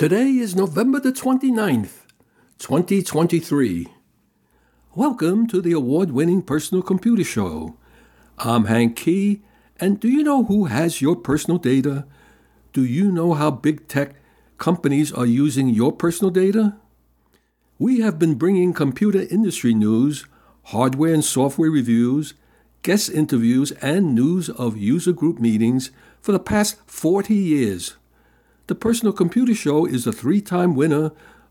Today is November the 29th, 2023. Welcome to the award winning Personal Computer Show. I'm Hank Key, and do you know who has your personal data? Do you know how big tech companies are using your personal data? We have been bringing computer industry news, hardware and software reviews, guest interviews, and news of user group meetings for the past 40 years. The Personal Computer Show is a three time winner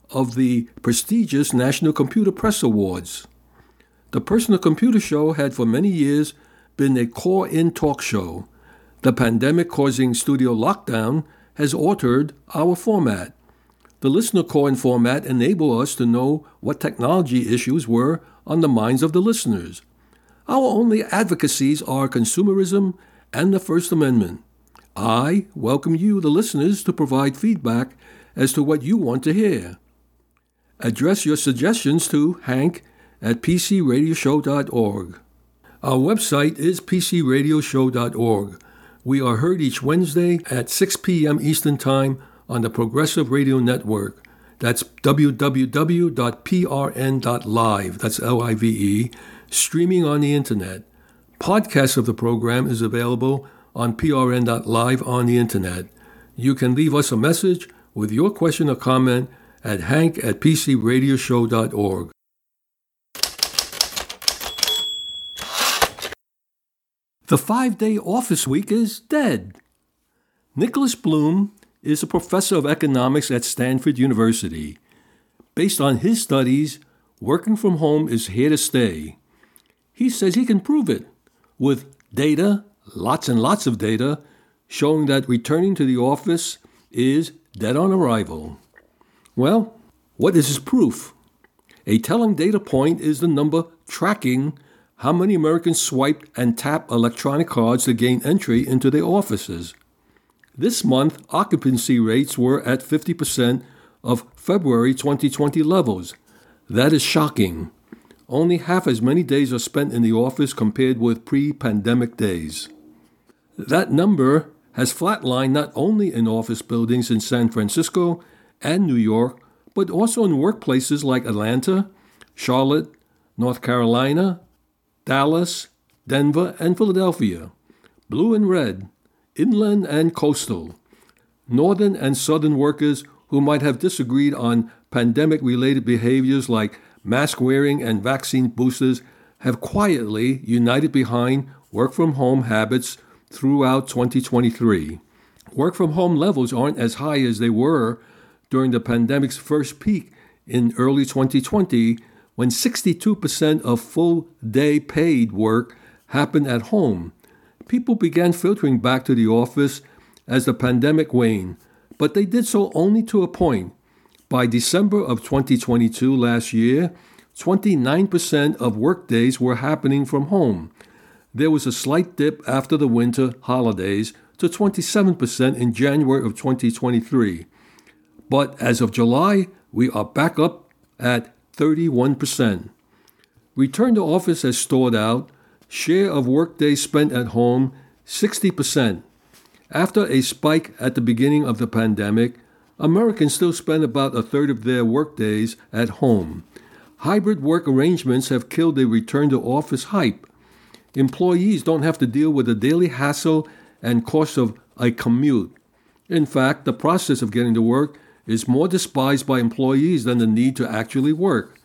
of the prestigious National Computer Press Awards. The Personal Computer Show had for many years been a call in talk show. The pandemic causing studio lockdown has altered our format. The listener call in format enabled us to know what technology issues were on the minds of the listeners. Our only advocacies are consumerism and the First Amendment. I welcome you, the listeners, to provide feedback as to what you want to hear. Address your suggestions to hank at pcradioshow.org. Our website is pcradioshow.org. We are heard each Wednesday at 6 p.m. Eastern Time on the Progressive Radio Network. That's www.prn.live. That's L I V E. Streaming on the internet. Podcast of the program is available on prn.live on the internet. You can leave us a message with your question or comment at hank at pcradioshow.org. The five day office week is dead. Nicholas Bloom is a professor of economics at Stanford University. Based on his studies, working from home is here to stay. He says he can prove it with data lots and lots of data showing that returning to the office is dead on arrival. Well, what is his proof? A telling data point is the number tracking how many Americans swiped and tapped electronic cards to gain entry into their offices. This month, occupancy rates were at 50% of February 2020 levels. That is shocking. Only half as many days are spent in the office compared with pre pandemic days. That number has flatlined not only in office buildings in San Francisco and New York, but also in workplaces like Atlanta, Charlotte, North Carolina, Dallas, Denver, and Philadelphia. Blue and red, inland and coastal. Northern and southern workers who might have disagreed on pandemic related behaviors like mask wearing and vaccine boosters have quietly united behind work from home habits throughout 2023. Work from home levels aren't as high as they were during the pandemic's first peak in early 2020 when 62% of full day paid work happened at home. People began filtering back to the office as the pandemic waned, but they did so only to a point. By December of 2022 last year, 29% of workdays were happening from home, there was a slight dip after the winter holidays to 27% in January of 2023. But as of July, we are back up at 31%. Return to office has stalled out, share of workdays spent at home 60%. After a spike at the beginning of the pandemic, Americans still spend about a third of their workdays at home. Hybrid work arrangements have killed the return to office hype employees don't have to deal with the daily hassle and cost of a commute. In fact, the process of getting to work is more despised by employees than the need to actually work.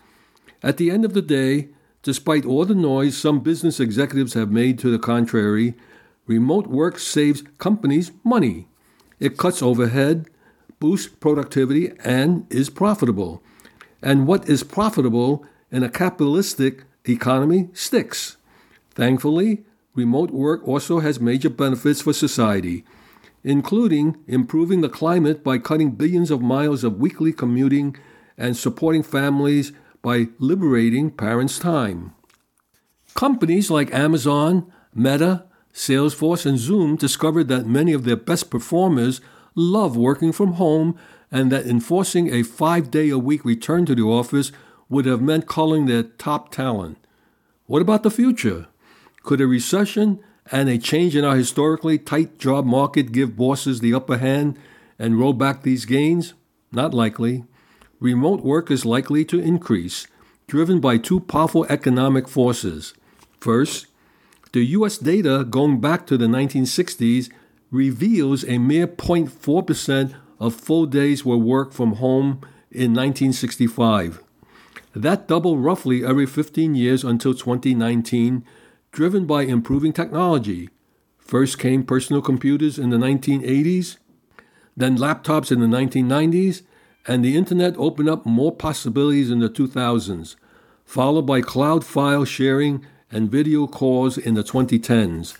At the end of the day, despite all the noise some business executives have made to the contrary, remote work saves companies money. It cuts overhead, boosts productivity, and is profitable. And what is profitable in a capitalistic economy sticks. Thankfully, remote work also has major benefits for society, including improving the climate by cutting billions of miles of weekly commuting and supporting families by liberating parents' time. Companies like Amazon, Meta, Salesforce, and Zoom discovered that many of their best performers love working from home and that enforcing a five day a week return to the office would have meant culling their top talent. What about the future? Could a recession and a change in our historically tight job market give bosses the upper hand and roll back these gains? not likely. Remote work is likely to increase, driven by two powerful economic forces. First, the US data going back to the 1960s reveals a mere 0.4% of full days were work from home in 1965. That doubled roughly every 15 years until 2019, driven by improving technology. First came personal computers in the 1980s, then laptops in the 1990s, and the internet opened up more possibilities in the 2000s, followed by cloud file sharing and video calls in the 2010s.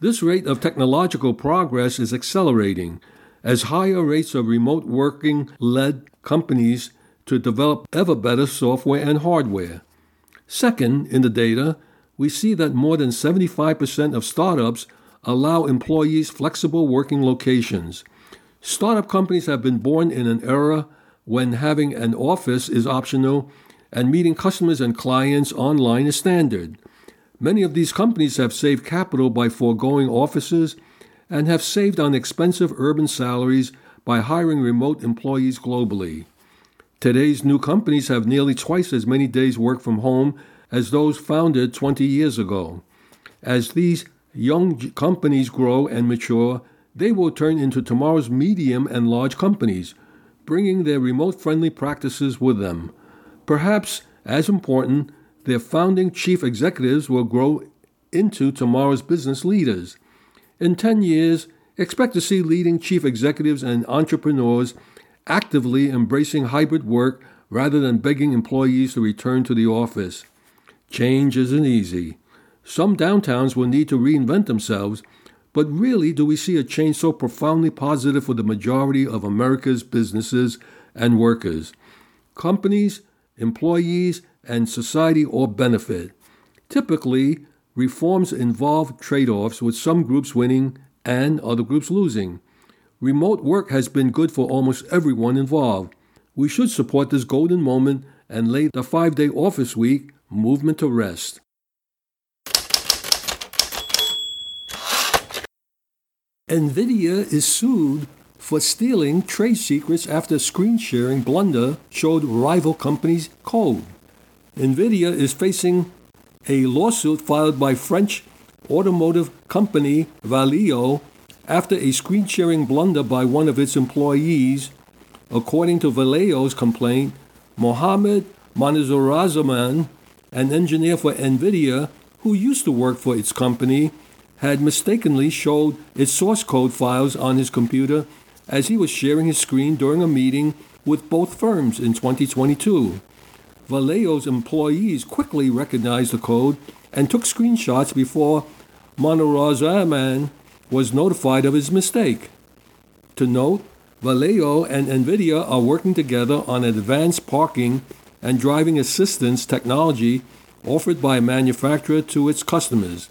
This rate of technological progress is accelerating as higher rates of remote working led companies to develop ever better software and hardware. Second, in the data, we see that more than 75% of startups allow employees flexible working locations. Startup companies have been born in an era when having an office is optional and meeting customers and clients online is standard. Many of these companies have saved capital by foregoing offices and have saved on expensive urban salaries by hiring remote employees globally. Today's new companies have nearly twice as many days work from home as those founded 20 years ago. As these young companies grow and mature, they will turn into tomorrow's medium and large companies, bringing their remote friendly practices with them. Perhaps as important, their founding chief executives will grow into tomorrow's business leaders. In 10 years, expect to see leading chief executives and entrepreneurs actively embracing hybrid work rather than begging employees to return to the office. Change isn't easy. Some downtowns will need to reinvent themselves, but really, do we see a change so profoundly positive for the majority of America's businesses and workers? Companies, employees, and society all benefit. Typically, reforms involve trade offs, with some groups winning and other groups losing. Remote work has been good for almost everyone involved. We should support this golden moment and lay the five day office week movement to rest. NVIDIA is sued for stealing trade secrets after screen sharing blunder showed rival companies' code. NVIDIA is facing a lawsuit filed by French automotive company Valeo after a screen sharing blunder by one of its employees. According to Valeo's complaint, Mohammed Moniruzzaman, an engineer for NVIDIA who used to work for its company, had mistakenly showed its source code files on his computer as he was sharing his screen during a meeting with both firms in 2022. Valeo's employees quickly recognized the code and took screenshots before Moniruzzaman was notified of his mistake. To note, Valeo and NVIDIA are working together on advanced parking and driving assistance technology offered by a manufacturer to its customers.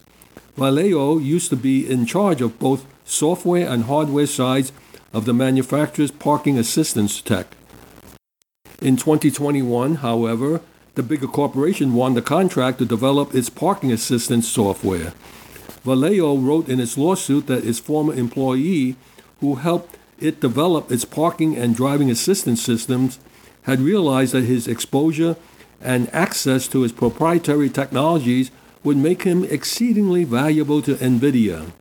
Valeo used to be in charge of both software and hardware sides of the manufacturer's parking assistance tech. In 2021, however, the bigger corporation won the contract to develop its parking assistance software. Valeo wrote in its lawsuit that its former employee, who helped it develop its parking and driving assistance systems, had realized that his exposure and access to his proprietary technologies would make him exceedingly valuable to NVIDIA.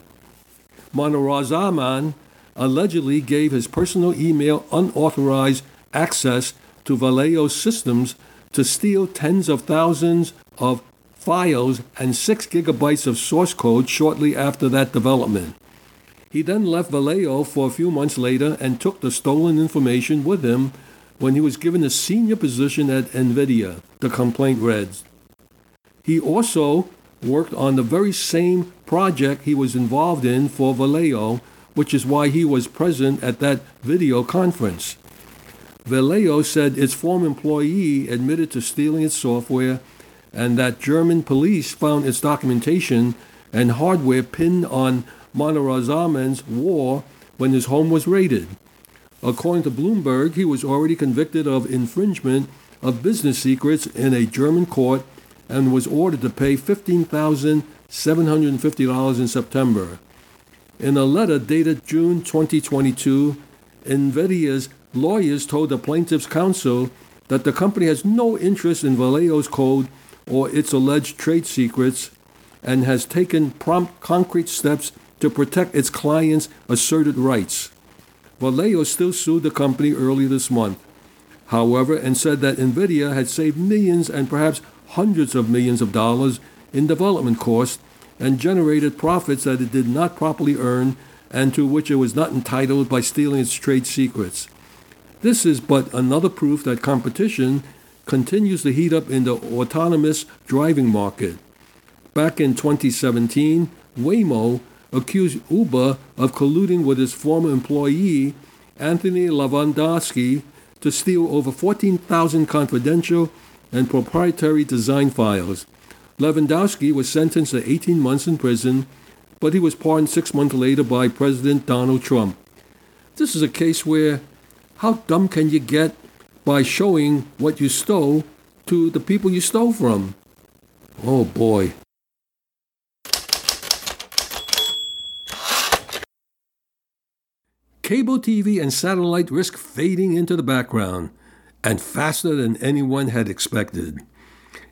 Moniruzzaman allegedly gave his personal email unauthorized access to Valeo's systems to steal tens of thousands of files and 6 gigabytes of source code shortly after that development. He then left Valeo for a few months later and took the stolen information with him when he was given a senior position at NVIDIA, the complaint reads. He also worked on the very same project he was involved in for Valeo, which is why he was present at that video conference. Valeo said its former employee admitted to stealing its software and that German police found its documentation and hardware pinned on Moniruzzaman's war when his home was raided. According to Bloomberg, he was already convicted of infringement of business secrets in a German court and was ordered to pay $15,750 in September. In a letter dated June 2022, NVIDIA's Lawyers told the plaintiff's counsel that the company has no interest in Valeo's code or its alleged trade secrets and has taken prompt concrete steps to protect its clients' asserted rights. Valeo still sued the company earlier this month, however, and said that NVIDIA had saved millions and perhaps hundreds of millions of dollars in development costs and generated profits that it did not properly earn and to which it was not entitled by stealing its trade secrets. This is but another proof that competition continues to heat up in the autonomous driving market. Back in 2017, Waymo accused Uber of colluding with his former employee, Anthony Levandowski, to steal over 14,000 confidential and proprietary design files. Levandowski was sentenced to 18 months in prison, but he was pardoned six months later by President Donald Trump. This is a case where how dumb can you get by showing what you stole to the people you stole from? Oh boy. Cable TV and satellite risk fading into the background, and faster than anyone had expected.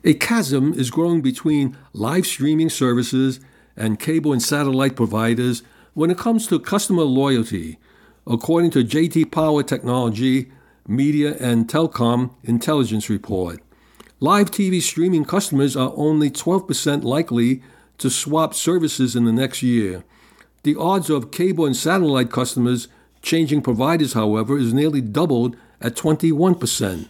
A chasm is growing between live streaming services and cable and satellite providers when it comes to customer loyalty, according to JD Power Technology Media and Telecom Intelligence Report. Live TV streaming customers are only 12% likely to swap services in the next year. The odds of cable and satellite customers changing providers, however, is nearly doubled at 21%.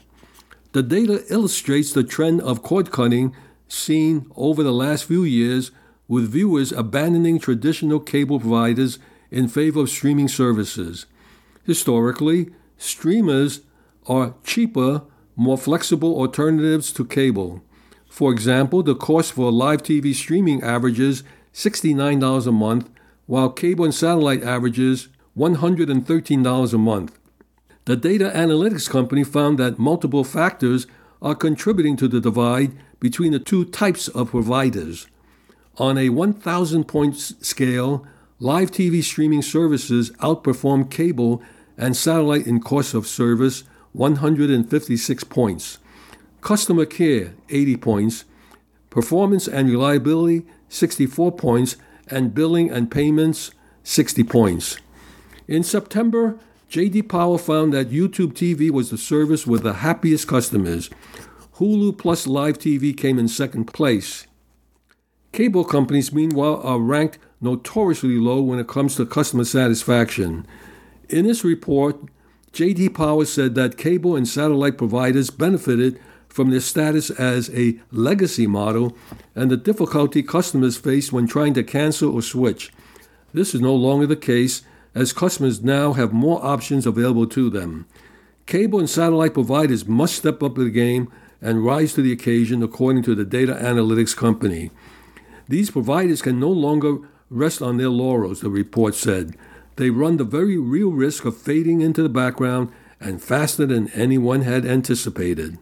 The data illustrates the trend of cord cutting seen over the last few years, with viewers abandoning traditional cable providers in favor of streaming services. Historically, streamers are cheaper, more flexible alternatives to cable. For example, the cost for live TV streaming averages $69 a month, while cable and satellite averages $113 a month. The data analytics company found that multiple factors are contributing to the divide between the two types of providers. On a 1,000 point scale, live TV streaming services outperform cable and satellite in cost of service 156 points, customer care 80 points, performance and reliability 64 points, and billing and payments 60 points. In September, JD Power found that YouTube TV was the service with the happiest customers. Hulu Plus Live TV came in second place. Cable companies, meanwhile, are ranked notoriously low when it comes to customer satisfaction. In this report, JD Power said that cable and satellite providers benefited from their status as a legacy model and the difficulty customers face when trying to cancel or switch. This is no longer the case as customers now have more options available to them. Cable and satellite providers must step up the game and rise to the occasion, according to the data analytics company. These providers can no longer rest on their laurels, the report said. They run the very real risk of fading into the background and faster than anyone had anticipated.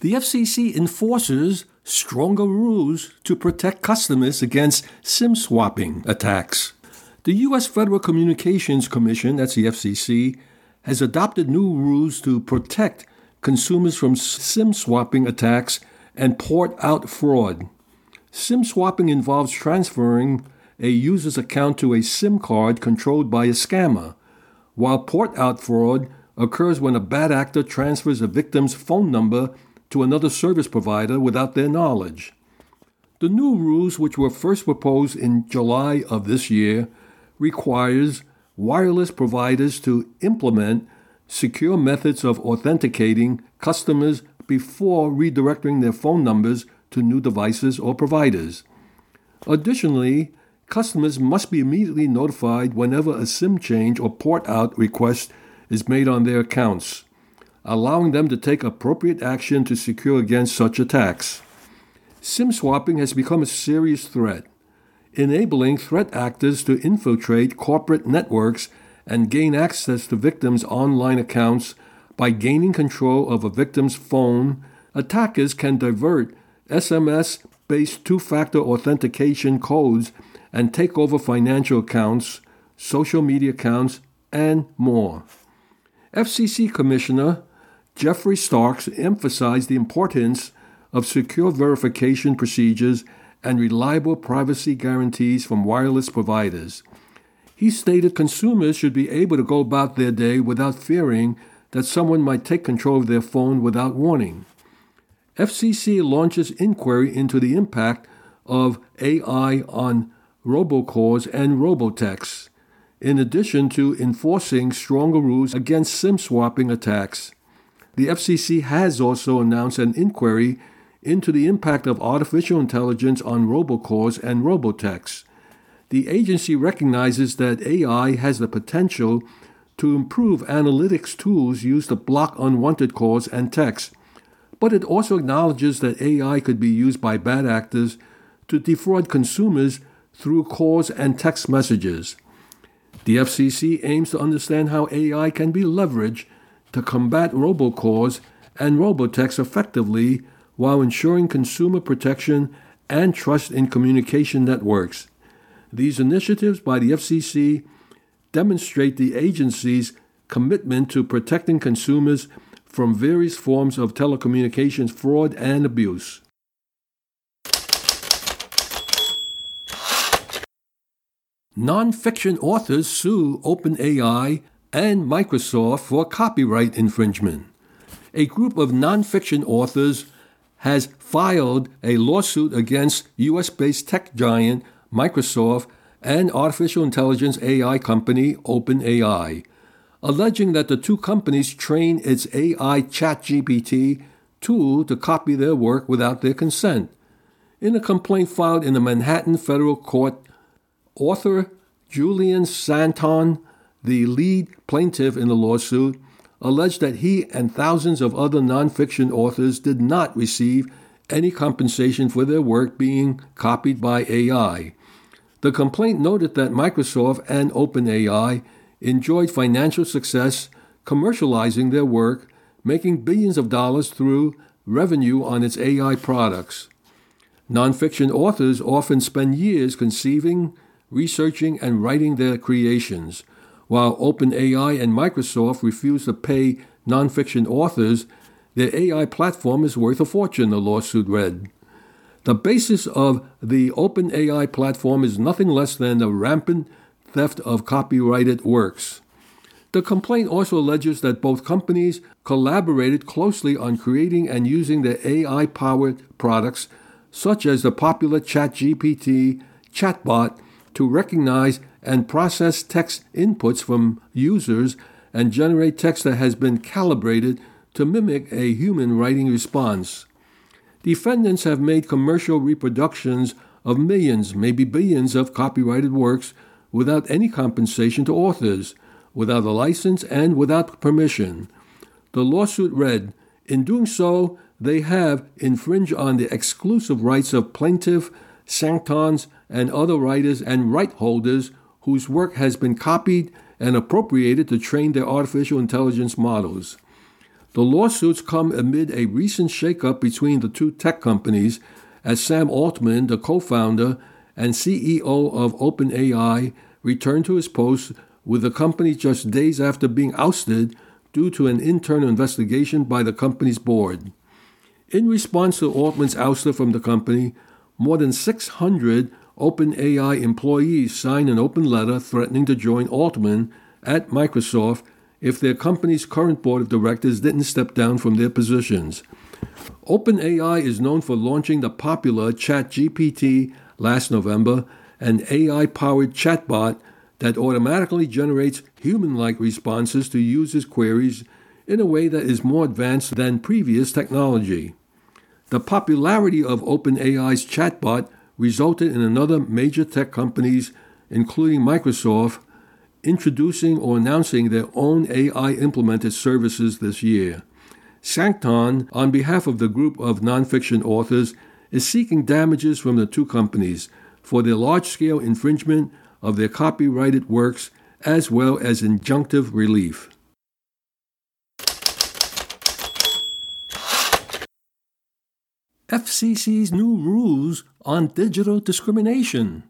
The FCC enforces stronger rules to protect customers against SIM swapping attacks. The U.S. Federal Communications Commission, that's the FCC, has adopted new rules to protect consumers from SIM swapping attacks and port out fraud. SIM swapping involves transferring a user's account to a SIM card controlled by a scammer, while port out fraud occurs when a bad actor transfers a victim's phone number to another service provider without their knowledge. The new rules, which were first proposed in July of this year, requires wireless providers to implement secure methods of authenticating customers before redirecting their phone numbers to new devices or providers. Additionally, customers must be immediately notified whenever a SIM change or port out request is made on their accounts allowing them to take appropriate action to secure against such attacks. SIM swapping has become a serious threat, enabling threat actors to infiltrate corporate networks and gain access to victims' online accounts by gaining control of a victim's phone. Attackers can divert SMS based two factor authentication codes and take over financial accounts, social media accounts, and more. FCC Commissioner Geoffrey Starks emphasized the importance of secure verification procedures and reliable privacy guarantees from wireless providers. He stated consumers should be able to go about their day without fearing that someone might take control of their phone without warning. FCC launches inquiry into the impact of AI on robocalls and robotexts, in addition to enforcing stronger rules against SIM swapping attacks. The FCC has also announced an inquiry into the impact of artificial intelligence on robocalls and robotexts. The agency recognizes that AI has the potential to improve analytics tools used to block unwanted calls and texts, but it also acknowledges that AI could be used by bad actors to defraud consumers through calls and text messages. The FCC aims to understand how AI can be leveraged to combat robocalls and robotext effectively while ensuring consumer protection and trust in communication networks. These initiatives by the FCC demonstrate the agency's commitment to protecting consumers from various forms of telecommunications fraud and abuse. Nonfiction authors sue OpenAI and Microsoft for copyright infringement. A group of nonfiction authors has filed a lawsuit against US based tech giant Microsoft and artificial intelligence AI company OpenAI, alleging that the two companies train its AI ChatGPT tool to copy their work without their consent. In a complaint filed in the Manhattan federal court, author Julian Sancton, the lead plaintiff in the lawsuit, alleged that he and thousands of other nonfiction authors did not receive any compensation for their work being copied by AI. The complaint noted that Microsoft and OpenAI enjoyed financial success commercializing their work, making billions of dollars through revenue on its AI products. Nonfiction authors often spend years conceiving, researching, and writing their creations. While OpenAI and Microsoft refuse to pay nonfiction authors, their AI platform is worth a fortune, the lawsuit read. The basis of the OpenAI platform is nothing less than the rampant theft of copyrighted works. The complaint also alleges that both companies collaborated closely on creating and using their AI powered products, such as the popular ChatGPT chatbot, to recognize and process text inputs from users and generate text that has been calibrated to mimic a human writing response. Defendants have made commercial reproductions of millions, maybe billions, of copyrighted works without any compensation to authors, without a license, and without permission. The lawsuit read In doing so, they have infringed on the exclusive rights of plaintiff, Sanctons, and other writers and right holders whose work has been copied and appropriated to train their artificial intelligence models. The lawsuits come amid a recent shakeup between the two tech companies as Sam Altman, the co founder and CEO of OpenAI, returned to his post with the company just days after being ousted due to an internal investigation by the company's board. In response to Altman's ouster from the company, more than 600 OpenAI employees signed an open letter threatening to join Altman at Microsoft if their company's current board of directors didn't step down from their positions. OpenAI is known for launching the popular ChatGPT last November, an AI powered chatbot that automatically generates human like responses to users' queries in a way that is more advanced than previous technology. The popularity of OpenAI's chatbot resulted in another major tech companies, including Microsoft, introducing or announcing their own AI implemented services this year. Sancton, on behalf of the group of nonfiction authors, is seeking damages from the two companies for their large scale infringement of their copyrighted works as well as injunctive relief. FCC's new rules on digital discrimination.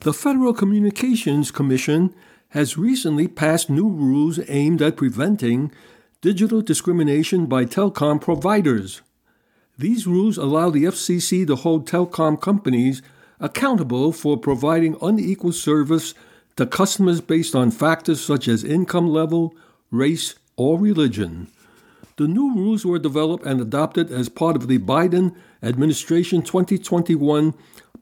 The Federal Communications Commission has recently passed new rules aimed at preventing digital discrimination by telecom providers. These rules allow the FCC to hold telecom companies accountable for providing unequal service to customers based on factors such as income level, race, or religion. The new rules were developed and adopted as part of the Biden administration 2021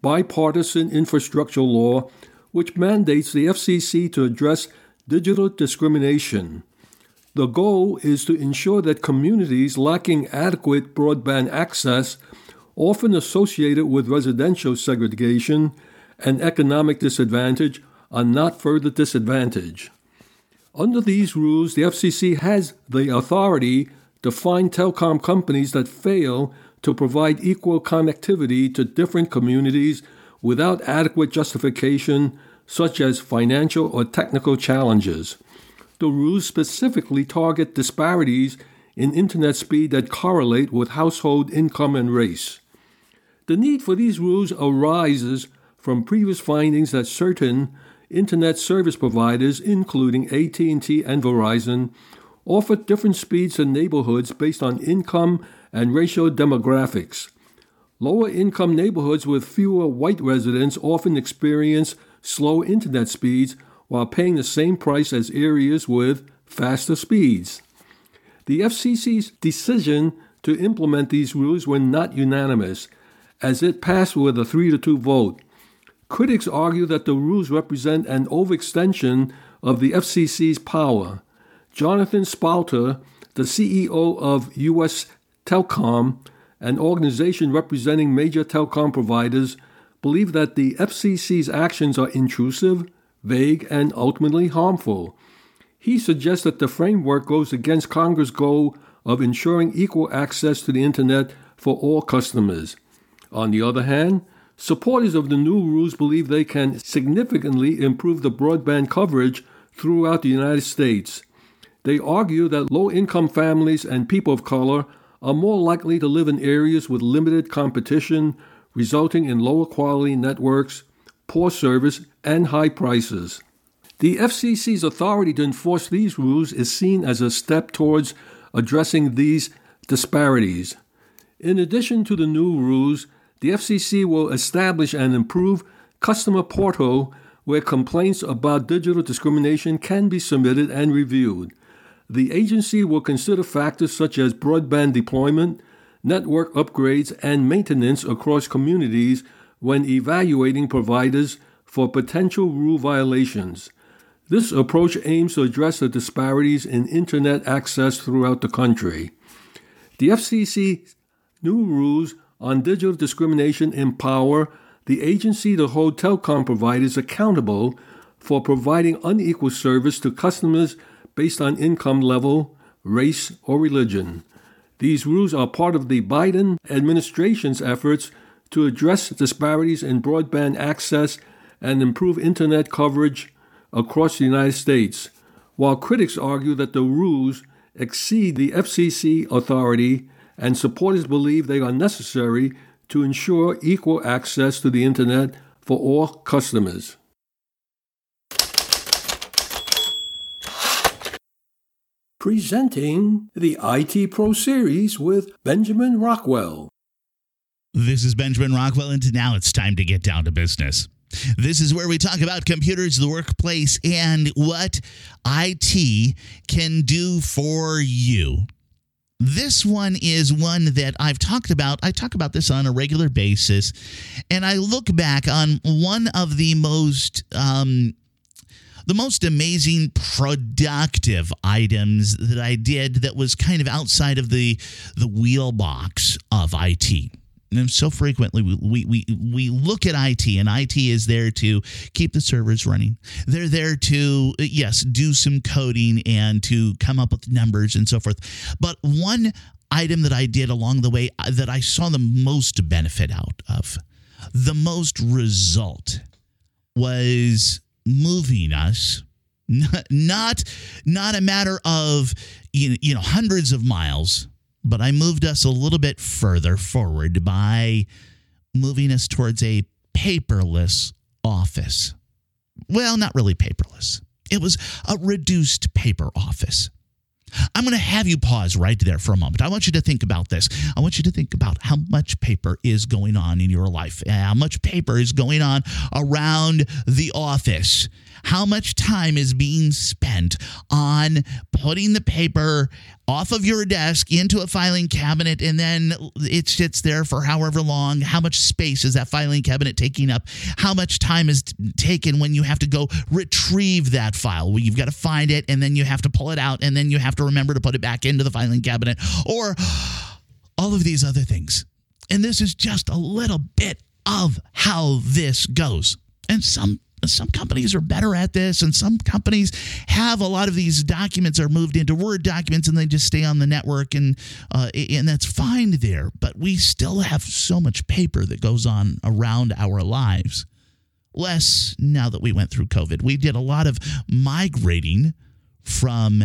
bipartisan infrastructure law, which mandates the FCC to address digital discrimination. The goal is to ensure that communities lacking adequate broadband access, often associated with residential segregation and economic disadvantage, are not further disadvantaged. Under these rules, the FCC has the authority to fine telecom companies that fail to provide equal connectivity to different communities without adequate justification, such as financial or technical challenges. The rules specifically target disparities in internet speed that correlate with household income and race. The need for these rules arises from previous findings that certain internet service providers including AT&T and Verizon offer different speeds in neighborhoods based on income and racial demographics. Lower income neighborhoods with fewer white residents often experience slow internet speeds while paying the same price as areas with faster speeds. The FCC's decision to implement these rules were not unanimous, as it passed with a 3 to 2 vote. Critics argue that the rules represent an overextension of the FCC's power. Jonathan Spalter, the CEO of U.S. Telcom, an organization representing major telecom providers, believe that the FCC's actions are intrusive, vague, and ultimately harmful. He suggests that the framework goes against Congress' goal of ensuring equal access to the Internet for all customers. On the other hand, supporters of the new rules believe they can significantly improve the broadband coverage throughout the United States. They argue that low income families and people of color are more likely to live in areas with limited competition, resulting in lower quality networks, poor service, and high prices. The FCC's authority to enforce these rules is seen as a step towards addressing these disparities. In addition to the new rules, the FCC will establish and improve customer portal where complaints about digital discrimination can be submitted and reviewed. The agency will consider factors such as broadband deployment, network upgrades, and maintenance across communities when evaluating providers for potential rule violations. This approach aims to address the disparities in Internet access throughout the country. The FCC's new rules on digital discrimination empower the agency to hold telecom providers accountable for providing unequal service to customers based on income level, race, or religion. These rules are part of the Biden administration's efforts to address disparities in broadband access and improve internet coverage across the United States, while critics argue that the rules exceed the FCC authority and supporters believe they are necessary to ensure equal access to the internet for all customers. Presenting the IT Pro Series with Benjamin Rockwell. This is Benjamin Rockwell, and now it's time to get down to business. This is where we talk about computers, the workplace, and what IT can do for you. This one is one that I've talked about. I talk about this on a regular basis, and I look back on one of the most um, the most amazing productive items that I did that was kind of outside of the the wheel box of IT. And so frequently we, we, we look at IT and IT is there to keep the servers running. They're there to, yes, do some coding and to come up with numbers and so forth. But one item that I did along the way uh, that I saw the most benefit out of, the most result was moving us not not a matter of you know hundreds of miles but i moved us a little bit further forward by moving us towards a paperless office. Well, not really paperless. It was a reduced paper office. I'm going to have you pause right there for a moment. I want you to think about this. I want you to think about how much paper is going on in your life, how much paper is going on around the office, how much time is being spent on putting the paper off of your desk into a filing cabinet and then it sits there for however long. How much space is that filing cabinet taking up? How much time is taken when you have to go retrieve that file? Well, you've got to find it and then you have to pull it out and then you have to remember to put it back into the filing cabinet or all of these other things. And this is just a little bit of how this goes. And some some companies are better at this and some companies have a lot of these documents are moved into word documents and they just stay on the network and uh, and that's fine there. But we still have so much paper that goes on around our lives less now that we went through covid. We did a lot of migrating from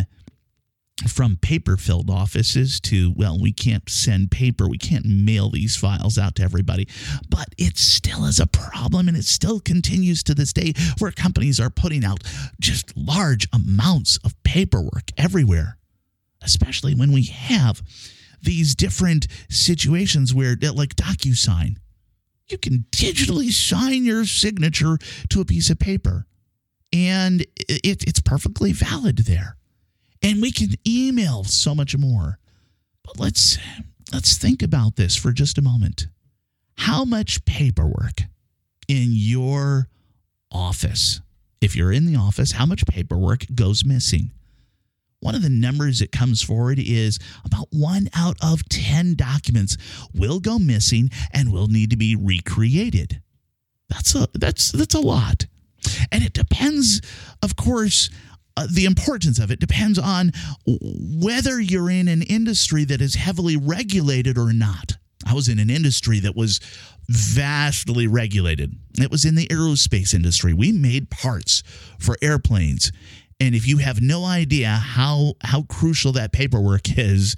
from paper filled offices to, well, we can't send paper, we can't mail these files out to everybody. But it still is a problem, and it still continues to this day where companies are putting out just large amounts of paperwork everywhere, especially when we have these different situations where, like DocuSign, you can digitally sign your signature to a piece of paper, and it, it's perfectly valid there and we can email so much more. But let's let's think about this for just a moment. How much paperwork in your office, if you're in the office, how much paperwork goes missing? One of the numbers that comes forward is about one out of 10 documents will go missing and will need to be recreated. That's a that's that's a lot. And it depends, of course, uh, the importance of it depends on whether you're in an industry that is heavily regulated or not. I was in an industry that was vastly regulated. It was in the aerospace industry. We made parts for airplanes. And if you have no idea how how crucial that paperwork is,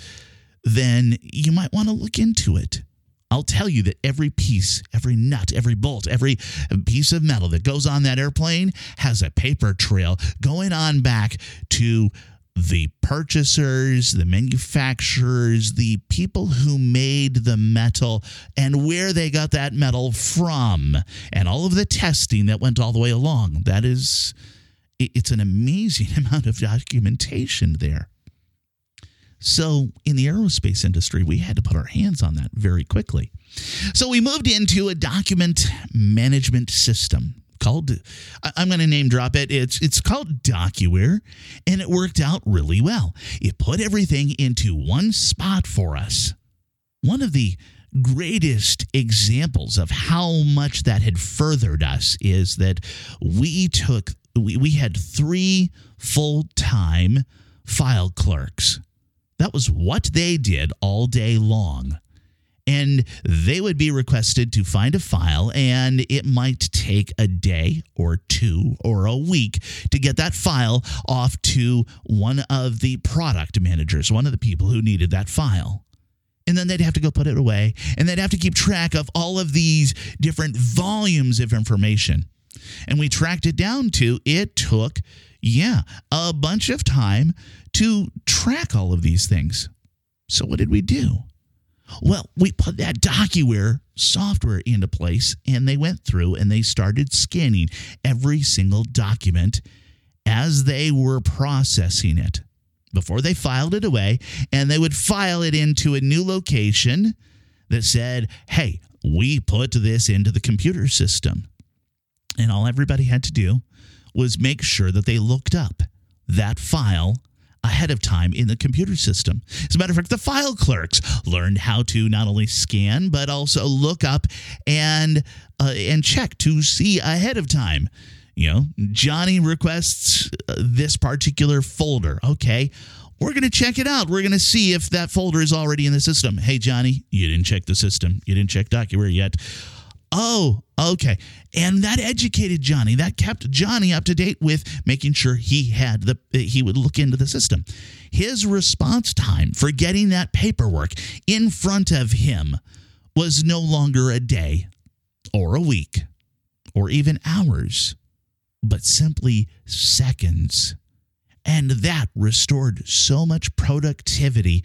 then you might want to look into it. I'll tell you that every piece, every nut, every bolt, every piece of metal that goes on that airplane has a paper trail going on back to the purchasers, the manufacturers, the people who made the metal and where they got that metal from, and all of the testing that went all the way along. That is, it's an amazing amount of documentation there. So, in the aerospace industry, we had to put our hands on that very quickly. So, we moved into a document management system called I'm going to name drop it. It's it's called DocuWare and it worked out really well. It put everything into one spot for us. One of the greatest examples of how much that had furthered us is that we took we, we had three full-time file clerks that was what they did all day long. And they would be requested to find a file, and it might take a day or two or a week to get that file off to one of the product managers, one of the people who needed that file and then they'd have to go put it away and they'd have to keep track of all of these different volumes of information and we tracked it down to it took yeah, a bunch of time to track all of these things. So, what did we do? Well, we put that DocuWare software into place and they went through and they started scanning every single document as they were processing it before they filed it away. And they would file it into a new location that said, hey, we put this into the computer system. And all everybody had to do was make sure that they looked up that file ahead of time in the computer system. As a matter of fact, the file clerks learned how to not only scan but also look up and uh, and check to see ahead of time. You know, Johnny requests uh, this particular folder. Okay, we're going to check it out. We're going to see if that folder is already in the system. Hey, Johnny, you didn't check the system. You didn't check DocuWare yet. Oh, okay. And that educated Johnny. That kept Johnny up to date with making sure he had the he would look into the system. His response time for getting that paperwork in front of him was no longer a day or a week or even hours, but simply seconds. And that restored so much productivity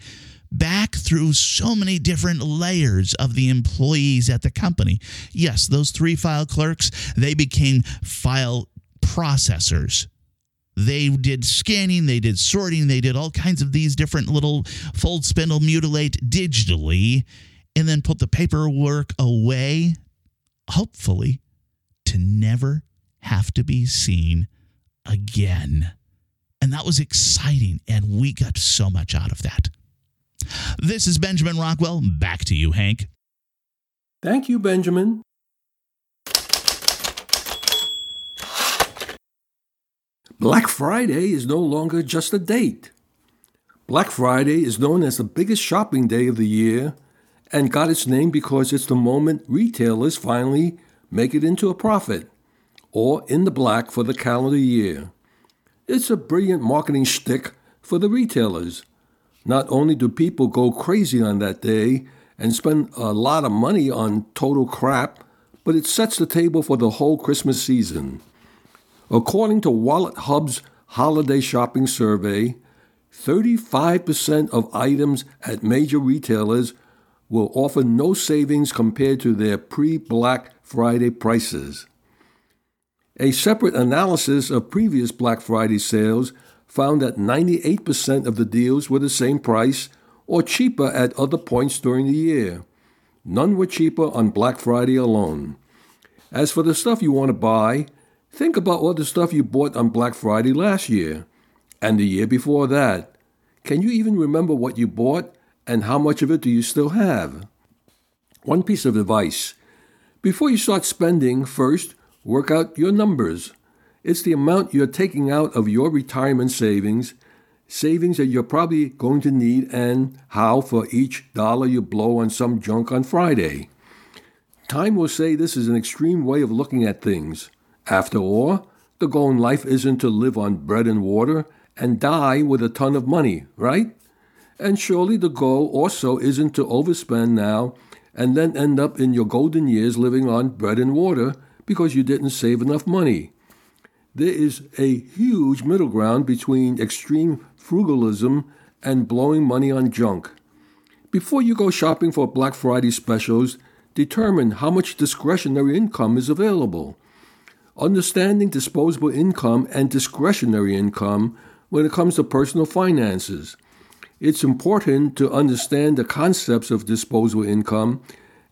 back through so many different layers of the employees at the company. Yes, those three file clerks, they became file processors. They did scanning, they did sorting, they did all kinds of these different little fold, spindle, mutilate digitally, and then put the paperwork away, hopefully, to never have to be seen again. And that was exciting, and we got so much out of that. This is Benjamin Rockwell. Back to you, Hank. Thank you, Benjamin. Black Friday is no longer just a date. Black Friday is known as the biggest shopping day of the year and got its name because it's the moment retailers finally make it into a profit or in the black for the calendar year. It's a brilliant marketing shtick for the retailers. Not only do people go crazy on that day and spend a lot of money on total crap, but it sets the table for the whole Christmas season. According to WalletHub's holiday shopping survey, 35% of items at major retailers will offer no savings compared to their pre Black Friday prices. A separate analysis of previous Black Friday sales found that 98% of the deals were the same price or cheaper at other points during the year. None were cheaper on Black Friday alone. As for the stuff you want to buy, think about all the stuff you bought on Black Friday last year and the year before that. Can you even remember what you bought and how much of it do you still have? One piece of advice before you start spending, first work out your numbers. It's the amount you're taking out of your retirement savings, savings that you're probably going to need, and how for each dollar you blow on some junk on Friday. Time will say this is an extreme way of looking at things. After all, the goal in life isn't to live on bread and water and die with a ton of money, right? And surely the goal also isn't to overspend now and then end up in your golden years living on bread and water because you didn't save enough money there is a huge middle ground between extreme frugalism and blowing money on junk. Before you go shopping for Black Friday specials, determine how much discretionary income is available. Understanding disposable income and discretionary income when it comes to personal finances. It's important to understand the concepts of disposable income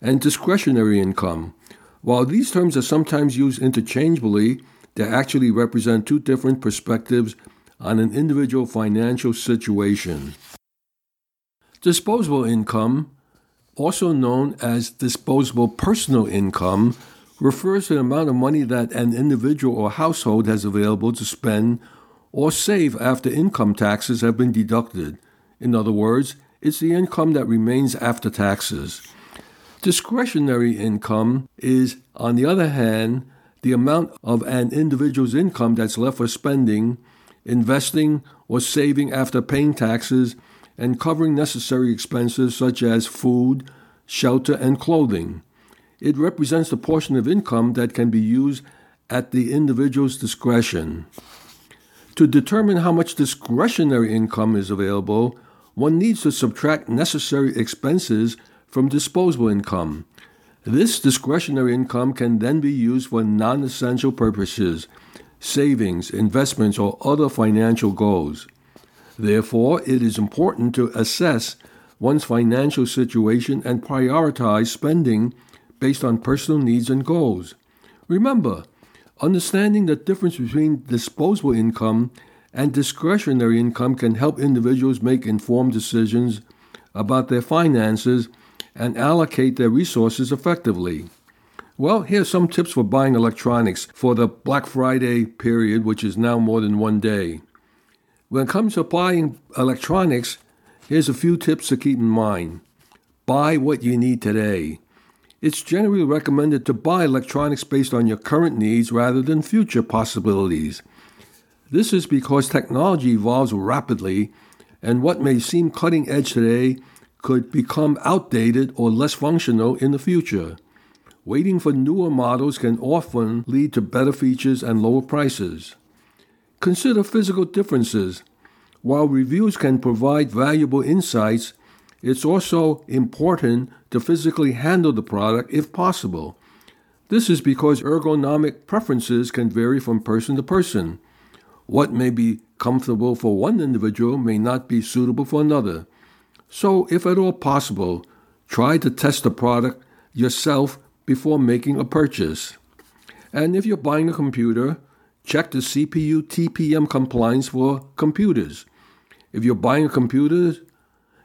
and discretionary income. While these terms are sometimes used interchangeably, they actually represent two different perspectives on an individual financial situation. Disposable income, also known as disposable personal income, refers to the amount of money that an individual or household has available to spend or save after income taxes have been deducted. In other words, it's the income that remains after taxes. Discretionary income is, on the other hand, the amount of an individual's income that's left for spending, investing, or saving after paying taxes and covering necessary expenses such as food, shelter, and clothing. It represents the portion of income that can be used at the individual's discretion. To determine how much discretionary income is available, one needs to subtract necessary expenses from disposable income. This discretionary income can then be used for non essential purposes, savings, investments, or other financial goals. Therefore, it is important to assess one's financial situation and prioritize spending based on personal needs and goals. Remember, understanding the difference between disposable income and discretionary income can help individuals make informed decisions about their finances and allocate their resources effectively. Well, here's some tips for buying electronics for the Black Friday period, which is now more than one day. When it comes to buying electronics, here's a few tips to keep in mind. Buy what you need today. It's generally recommended to buy electronics based on your current needs rather than future possibilities. This is because technology evolves rapidly, and what may seem cutting edge today could become outdated or less functional in the future. waiting for newer models can often lead to better features and lower prices. Consider physical differences. While reviews can provide valuable insights, it's also important to physically handle the product if possible. This is because ergonomic preferences can vary from person to person. What may be comfortable for one individual may not be suitable for another. So, if at all possible, try to test the product yourself before making a purchase. And if you're buying a computer, check the CPU TPM compliance for computers. If you're buying a computer,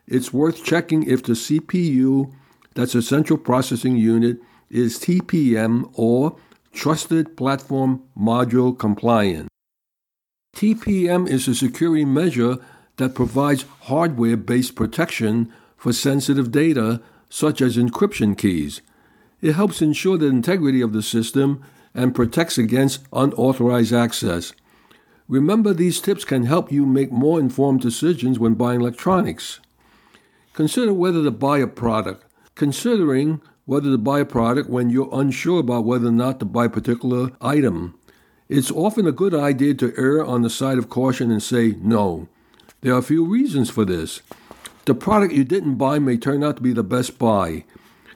it's worth checking if the CPU, that's a central processing unit, is TPM or Trusted Platform Module compliant. TPM is a security measure that provides hardware based protection for sensitive data such as encryption keys. It helps ensure the integrity of the system and protects against unauthorized access. Remember, these tips can help you make more informed decisions when buying electronics. Consider whether to buy a product. Considering whether to buy a product when you're unsure about whether or not to buy a particular item. It's often a good idea to err on the side of caution and say no. There are a few reasons for this. The product you didn't buy may turn out to be the best buy.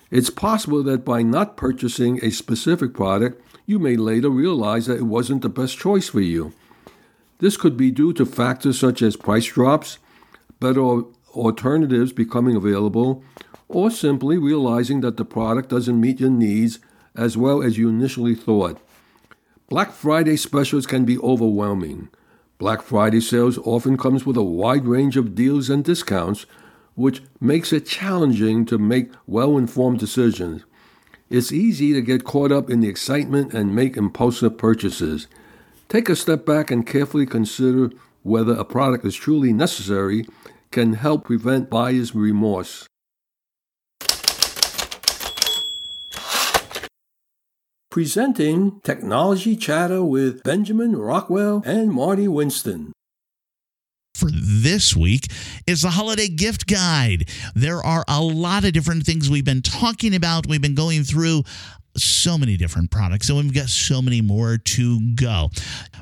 It's possible that by not purchasing a specific product, you may later realize that it wasn't the best choice for you. This could be due to factors such as price drops, better alternatives becoming available, or simply realizing that the product doesn't meet your needs as well as you initially thought. Black Friday specials can be overwhelming. Black Friday sales often comes with a wide range of deals and discounts, which makes it challenging to make well-informed decisions. It's easy to get caught up in the excitement and make impulsive purchases. Take a step back and carefully consider whether a product is truly necessary can help prevent buyer's remorse. Presenting Technology Chatter with Benjamin Rockwell and Marty Winston for this week is the holiday gift guide. There are a lot of different things we've been talking about. We've been going through so many different products, and we've got so many more to go.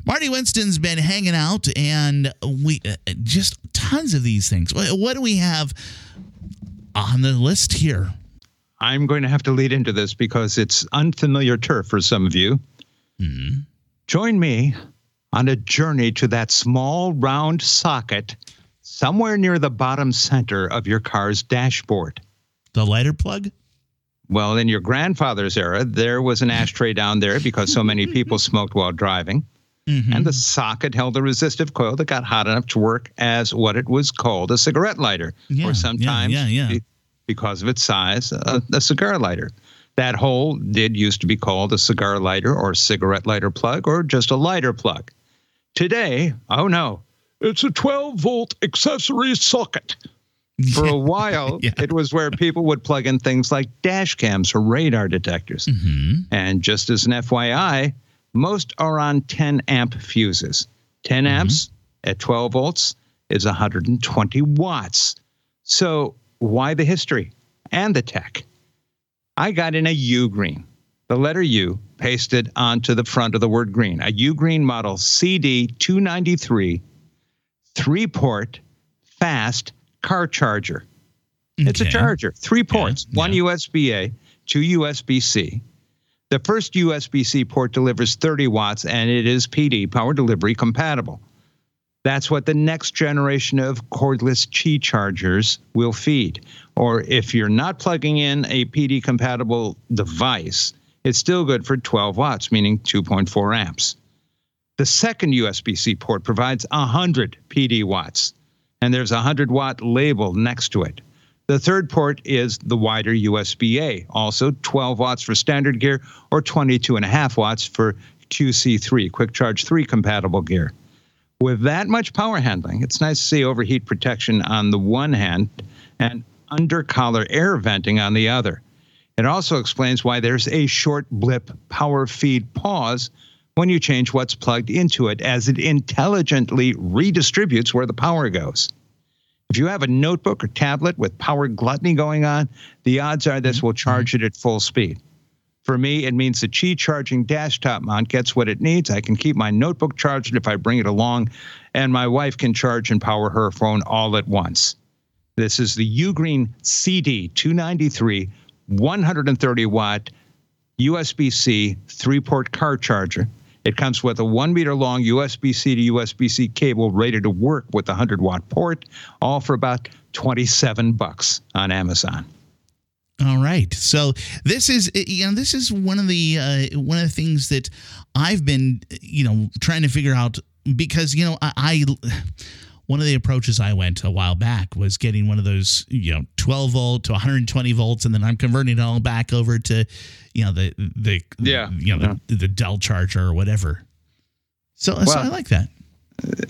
Marty Winston's been hanging out, and we uh, just tons of these things. What do we have on the list here? I'm going to have to lead into this because it's unfamiliar turf for some of you. Mm-hmm. Join me on a journey to that small round socket somewhere near the bottom center of your car's dashboard. The lighter plug? Well, in your grandfather's era, there was an ashtray down there because so many people smoked while driving. Mm-hmm. And the socket held a resistive coil that got hot enough to work as what it was called a cigarette lighter, yeah, or sometimes yeah, yeah, yeah because of its size, a, a cigar lighter. That hole did used to be called a cigar lighter or cigarette lighter plug or just a lighter plug. Today, oh no, it's a 12 volt accessory socket. For a while, yeah. it was where people would plug in things like dash cams or radar detectors. Mm-hmm. And just as an FYI, most are on 10 amp fuses. 10 mm-hmm. amps at 12 volts is 120 watts. So why the history and the tech? I got in a U green, the letter U pasted onto the front of the word green, a Ugreen model CD293 three port fast car charger. Okay. It's a charger, three ports, yeah. one USB A, two USB C. The first USB C port delivers 30 watts and it is PD, power delivery compatible. That's what the next generation of cordless Qi chargers will feed. Or if you're not plugging in a PD compatible device, it's still good for 12 watts, meaning 2.4 amps. The second USB C port provides 100 PD watts, and there's a 100 watt label next to it. The third port is the wider USB A, also 12 watts for standard gear or 22.5 watts for QC3, Quick Charge 3 compatible gear. With that much power handling, it's nice to see overheat protection on the one hand and undercollar air venting on the other. It also explains why there's a short blip power feed pause when you change what's plugged into it, as it intelligently redistributes where the power goes. If you have a notebook or tablet with power gluttony going on, the odds are this mm-hmm. will charge it at full speed. For me, it means the Qi charging desktop mount gets what it needs. I can keep my notebook charged if I bring it along, and my wife can charge and power her phone all at once. This is the Ugreen CD 293 130 watt USB C three port car charger. It comes with a one meter long USB C to USB C cable ready to work with a 100 watt port, all for about 27 bucks on Amazon. All right. So this is you know this is one of the uh, one of the things that I've been you know trying to figure out because you know I, I one of the approaches I went a while back was getting one of those you know 12 volt to 120 volts and then I'm converting it all back over to you know the the Yeah. you know the, the Dell charger or whatever. So, so I like that.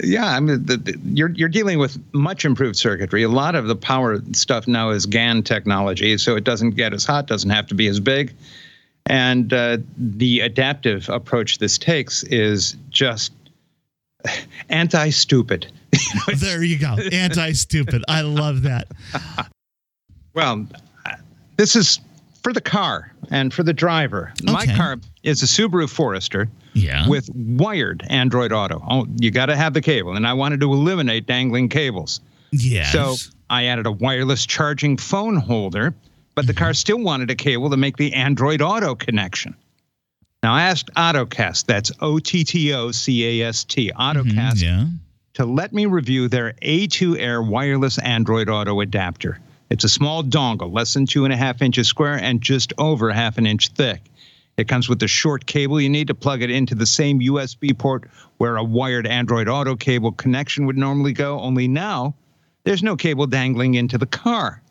Yeah, I mean, the, the, you're you're dealing with much improved circuitry. A lot of the power stuff now is GaN technology, so it doesn't get as hot, doesn't have to be as big, and uh, the adaptive approach this takes is just anti-stupid. There you go. Anti stupid. I love that. Well, this is for the car and for the driver. My car is a Subaru Forester. Yeah. with wired Android Auto. Oh, you got to have the cable, and I wanted to eliminate dangling cables. yes. So I added a wireless charging phone holder, but the car still wanted a cable to make the Android Auto connection. Now I asked Ottocast, that's O T T O C A S T, Ottocast, Mhm, yeah. to let me review their A2 Air wireless Android Auto adapter. It's a small dongle, less than two and a half inches square and just over half an inch thick. It comes with a short cable you need to plug it into the same USB port where a wired Android Auto cable connection would normally go, only now there's no cable dangling into the car.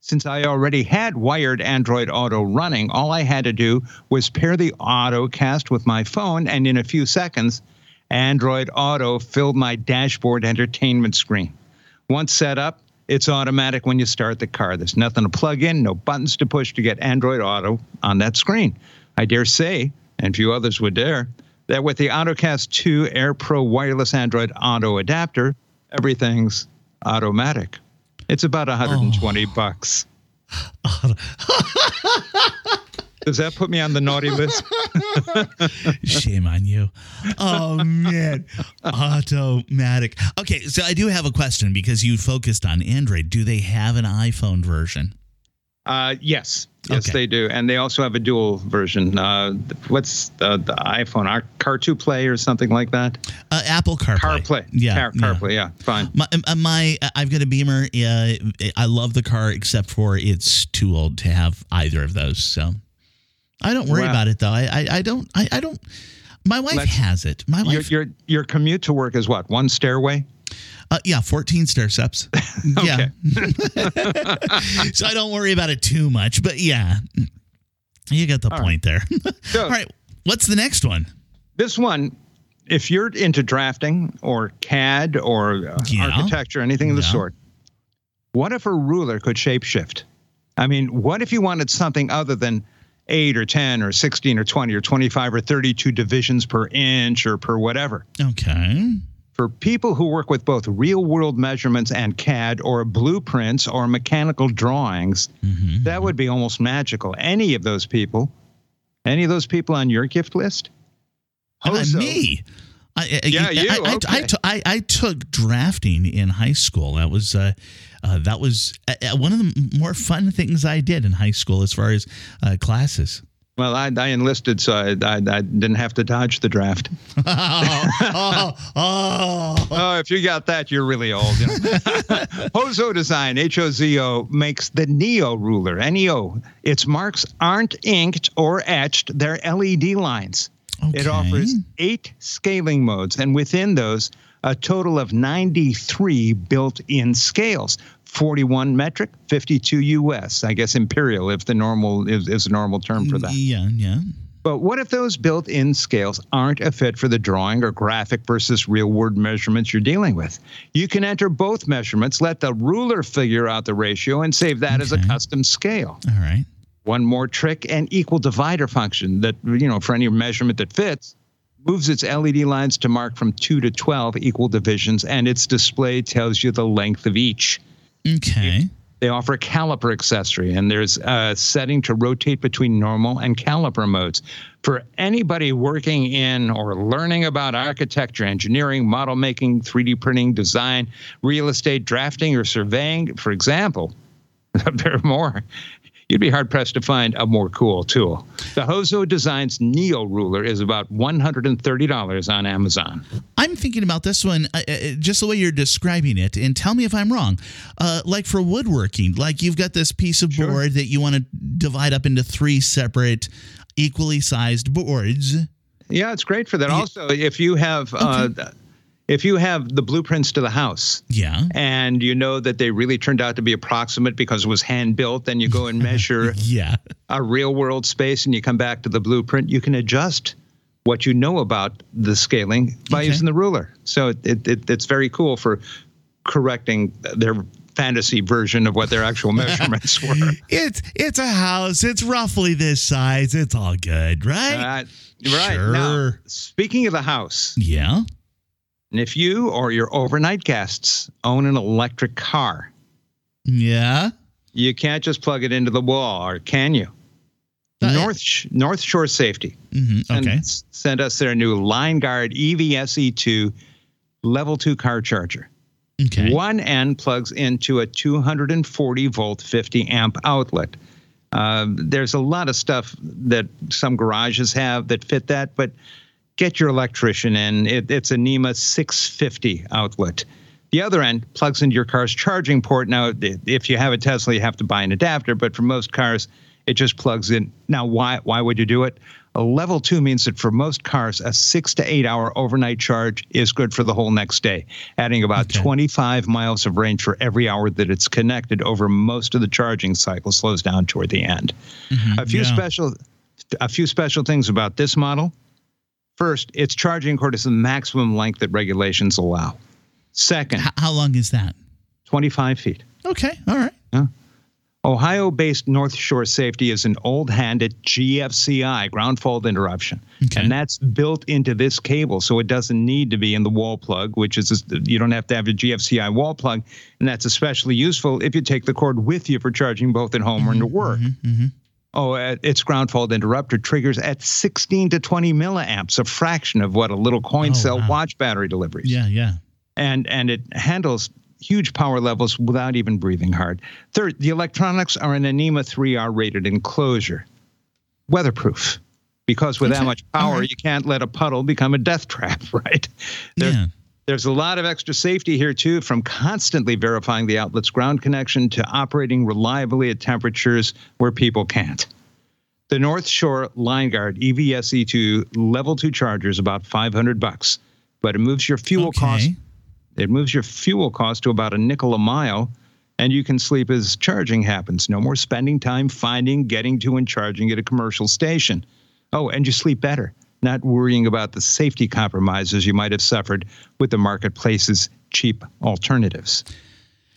Since I already had wired Android Auto running, all I had to do was pair the Ottocast with my phone, and in a few seconds, Android Auto filled my dashboard entertainment screen. Once set up, it's automatic when you start the car. There's nothing to plug in, no buttons to push to get Android Auto on that screen. I dare say, and few others would dare, that with the Ottocast 2 Air Pro wireless Android Auto adapter, everything's automatic. It's about 120 bucks. Does that put me on the naughty list? Shame on you. Oh man. Automatic. Okay, so I do have a question because you focused on Android. Do they have an iPhone version? Uh, yes, yes, Okay. they do, and they also have a dual version. Uh, what's the, the iPhone? Our Car Two Play or something like that? Uh, Apple CarPlay. CarPlay. Yeah. Car, yeah. CarPlay. Yeah, fine. My, uh, my I've got a Beamer. Uh, I love the car except for it's too old to have either of those. So I don't worry about it though. I I, I don't I, I don't. My wife Let's- has it. My Your, wife. your your commute to work is what? One stairway? Uh, yeah, 14 stair steps. Yeah. so I don't worry about it too much, but yeah, you get the All point there. So All right, what's the next one? this one, if you're into drafting or CAD or uh, Yeah. architecture, anything of the Yeah. sort, what if a ruler could shapeshift? I mean, what if you wanted something other than eight or 10 or 16 or 20 or 25 or 32 divisions per inch or per whatever? Okay. For people who work with both real world measurements and CAD or blueprints or mechanical drawings, Mhm. that would be almost magical. Any of those people, any of those people on your gift list? Hoso- me. I, I, Yeah, I, you, I, I, okay. t- I, I took drafting in high school. That was uh, uh, that was uh, uh, one of the more fun things I did in high school as far as uh, classes. Well, I, I enlisted, so I, I, I didn't have to dodge the draft. oh, oh, oh. Oh, if you got that, you're really old. You know? Hozo Design, H O Z O, makes the Neo ruler, N-E-O. Its marks aren't inked or etched, they're LED lines. It offers eight scaling modes, and within those, a total of 93 built in scales 41 metric, 52 US. I guess imperial, if the normal is, is a normal term for that. Yeah, yeah. But what if those built in scales aren't a fit for the drawing or graphic versus real world measurements you're dealing with? You can enter both measurements, let the ruler figure out the ratio, and save that as a custom scale. All right. One more trick an equal divider function that, you know, for any measurement that fits, moves its LED lines to mark from 2 to 12 equal divisions, and its display tells you the length of each. Okay. They offer a caliper accessory, and there's a setting to rotate between normal and caliper modes. For anybody working in or learning about architecture, engineering, model making, 3D printing, design, real estate, drafting, or surveying, for example, there are more you'd be hard pressed to find a more cool tool. The Hozo Designs Neo Ruler is about $130 on Amazon. I'm thinking about this one uh, uh, just the way you're describing it, and tell me if I'm wrong. Uh, like for woodworking, like you've got this piece of Sure. board that you want to divide up into three separate, equally sized boards. Yeah, it's great for that. Also, if you have uh, if you have the blueprints to the house Yeah. and you know that they really turned out to be approximate because it was hand built, then you go and measure Yeah. a real world space and you come back to the blueprint, you can adjust what you know about the scaling by Okay. using the ruler. So it, it, it, it's very cool for correcting their fantasy version of what their actual measurements were. It's it's a house. It's roughly this size. It's all good, right? Uh, right. Now, Sure. speaking of the house, yeah. And if you or your overnight guests own an electric car, Yeah. you can't just plug it into the wall, or can you? Uh, North North Shore Safety hmm Okay. s- sent us their new Line Guard E EVSE2 level 2 car charger. Okay. One end plugs into a 240 volt 50 amp outlet. Um, there's a lot of stuff that some garages have that fit that, but get your electrician in. It, it's a NEMA 650 outlet. The other end plugs into your car's charging port. Now, if you have a Tesla, you have to buy an adapter, but for most cars, it just plugs in. Now, why why would you do it? A level two means that for most cars, a six to eight hour overnight charge is good for the whole next day, adding about Okay. 25 miles of range for every hour that it's connected over most of the charging cycle slows down toward the end. Mm-hmm. a few yeah. special a few special things about this model. First, its charging cord is the maximum length that regulations allow. Second, H- how long is that? 25 feet. Okay. All right. Ohio based North Shore Safety is an old hand at GFCI, ground fault interruption. Okay. And that's built into this cable, so it doesn't need to be in the wall plug, which is, you don't have to have a GFCI wall plug. And that's especially useful if you take the cord with you for charging both at home or into work. Mm-hmm. Oh, uh, its ground fault interrupter triggers at 16 to 20 milliamps, a fraction of what a little coin Oh, cell wow. watch battery delivers Yeah. Yeah. and and it handles huge power levels without even breathing hard. Third, the electronics are an a NEMA 3R rated enclosure, weatherproof. Because with that much power, right. you can't let a puddle become a death trap, right? There- yeah. There's a lot of extra safety here, too, from constantly verifying the outlet's ground connection to operating reliably at temperatures where people can't. The North Shore Line Guard E EVSE2 level 2 charger is about 500 bucks, but it moves your fuel okay. cost it moves your fuel cost to about a nickel a mile, and you can sleep as charging happens. No more spending time finding, getting to, and charging at a commercial station. Oh, and you sleep better, not worrying about the safety compromises you might have suffered with the marketplace's cheap alternatives.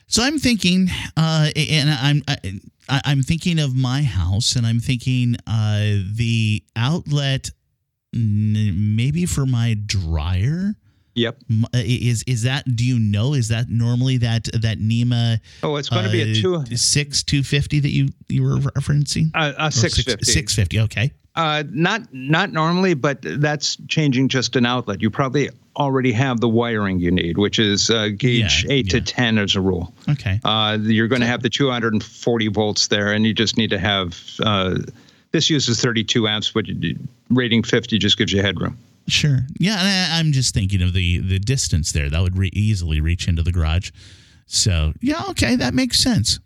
So I'm thinking, uh, and I'm I, I'm thinking of my house, and I'm thinking uh, the outlet maybe for my dryer. Yep. Uh, Is is that? Do you know? Is that normally that that NEMA Oh, it's going to be a two, six two fifty that you you were referencing? a, a 650. Six fifty. Okay. Uh, not not normally, but that's changing just an outlet. You probably already have the wiring you need, which is uh, gauge Yeah, eight to ten as a rule. Okay. Uh, you're going to have the 240 volts there, and you just need to have. Uh, this uses 32 amps, but rating 50 just gives you headroom. Sure. Yeah, and I, I'm just thinking of the the distance there. That would re- easily reach into the garage. So yeah, okay, that makes sense.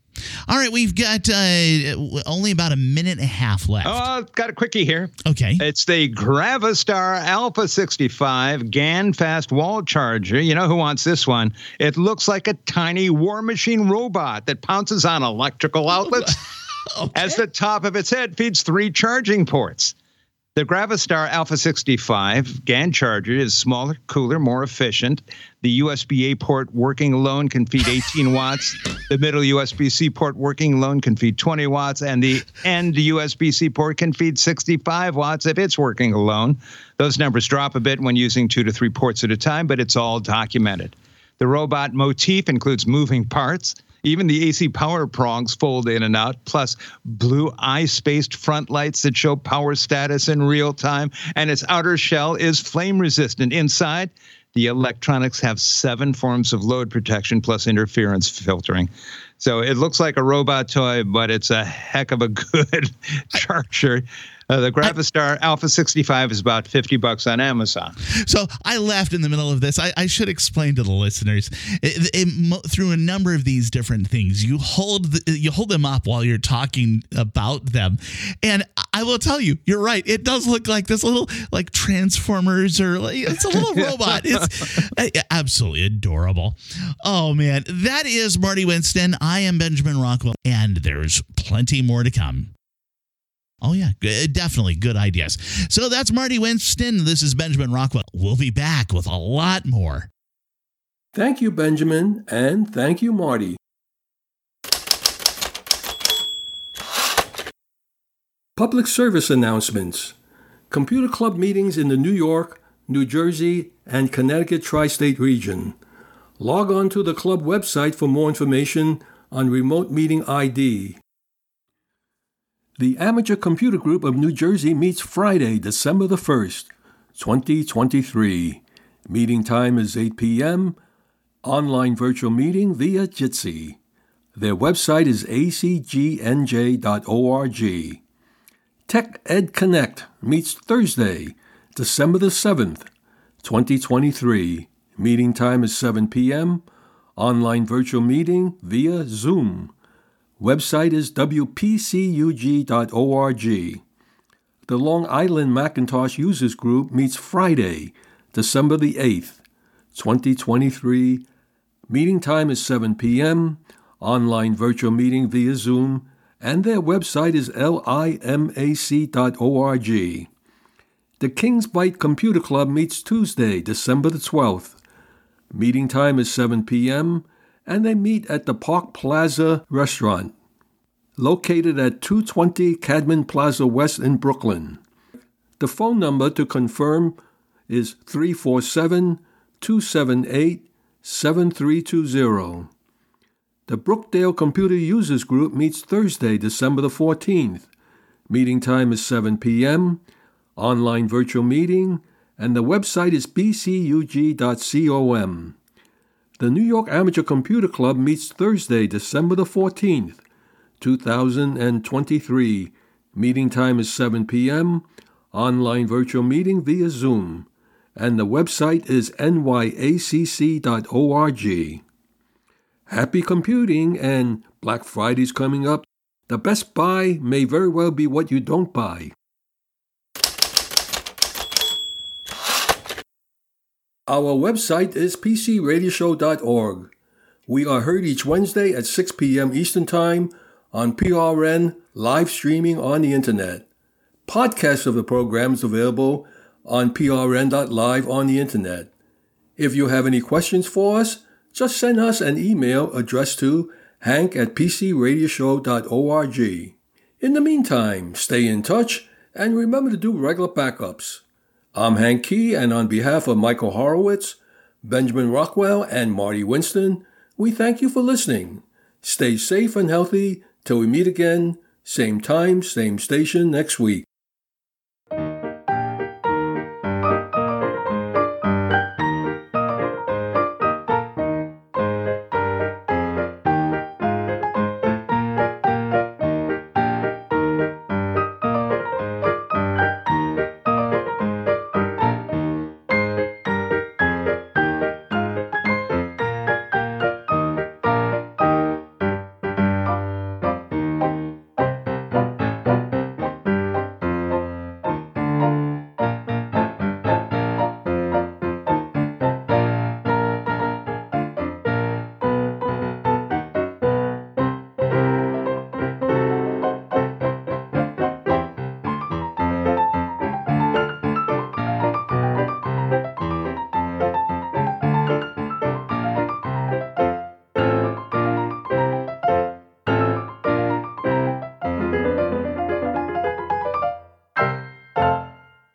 All right, we've got uh, only about a minute and a half left. Oh, got a quickie here. okay. It's the Gravastar Alpha 65 GAN fast wall charger. You know who wants this one? It looks like a tiny war machine robot that pounces on electrical outlets. As the top of its head feeds three charging ports. The Gravastar Alpha 65 GAN charger is smaller, cooler, more efficient. The USB A port working alone can feed 18 watts. The middle USB C port working alone can feed 20 watts. And the end USB C port can feed 65 watts if it's working alone. Those numbers drop a bit when using two to three ports at a time, but it's all documented. The robot motif includes moving parts. Even the AC power prongs fold in and out, plus blue eye spaced front lights that show power status in real time. And its outer shell is flame resistant. Inside, the electronics have seven forms of load protection plus interference filtering. So it looks like a robot toy, but it's a heck of a good charger. Uh, the Gravastar Alpha 65 is about 50 bucks on Amazon. So I laughed in the middle of this. I, I should explain to the listeners it, it, through a number of these different things. You hold the, you hold them up while you're talking about them, and I will tell you, you're right. It does look like this little like Transformers or like, it's a little robot. It's absolutely adorable. Oh man, that is Marty Winston. I am Benjamin Rockwell, and there's plenty more to come. Oh, yeah, good, uh, definitely good ideas. So that's Marty Winston. This is Benjamin Rockwell. We'll be back with a lot more. Thank you, Benjamin, and thank you, Marty. Public service announcements Computer Club meetings in the New York, New Jersey, and Connecticut tri state region. Log on to the club website for more information on remote meeting ID. The Amateur Computer Group of New Jersey meets Friday, December the 1st, 2023. Meeting time is 8 p.m. Online virtual meeting via Jitsi. Their website is acgnj.org. Tech Ed Connect meets Thursday, December the 7th, 2023. Meeting time is 7 p.m. Online virtual meeting via Zoom. Website is wpcug.org. The Long Island Macintosh Users Group meets Friday, December the 8th, 2023. Meeting time is 7 p.m. Online virtual meeting via Zoom, and their website is limac.org. The Kings Byte Computer Club meets Tuesday, December the 12th. Meeting time is 7 p.m and they meet at the Park Plaza restaurant, located at 220 Cadman Plaza West in Brooklyn. The phone number to confirm is 347 278 7320. The Brookdale Computer Users Group meets Thursday, December the 14th. Meeting time is 7 p.m. Online virtual meeting, and the website is bcug.com. The New York Amateur Computer Club meets Thursday, December the 14th, 2023. Meeting time is 7 p.m. Online virtual meeting via Zoom. And the website is nyacc.org. Happy computing and Black Friday's coming up. The best buy may very well be what you don't buy. Our website is pcradioshow.org. We are heard each Wednesday at 6 p.m. Eastern Time on PRN live streaming on the internet. Podcasts of the program is available on prn.live on the internet. If you have any questions for us, just send us an email addressed to hank at pcradioshow.org. In the meantime, stay in touch and remember to do regular backups. I'm Hank Kee, and on behalf of Michael Horowitz, Benjamin Rockwell, and Marty Winston, we thank you for listening. Stay safe and healthy till we meet again, same time, same station next week.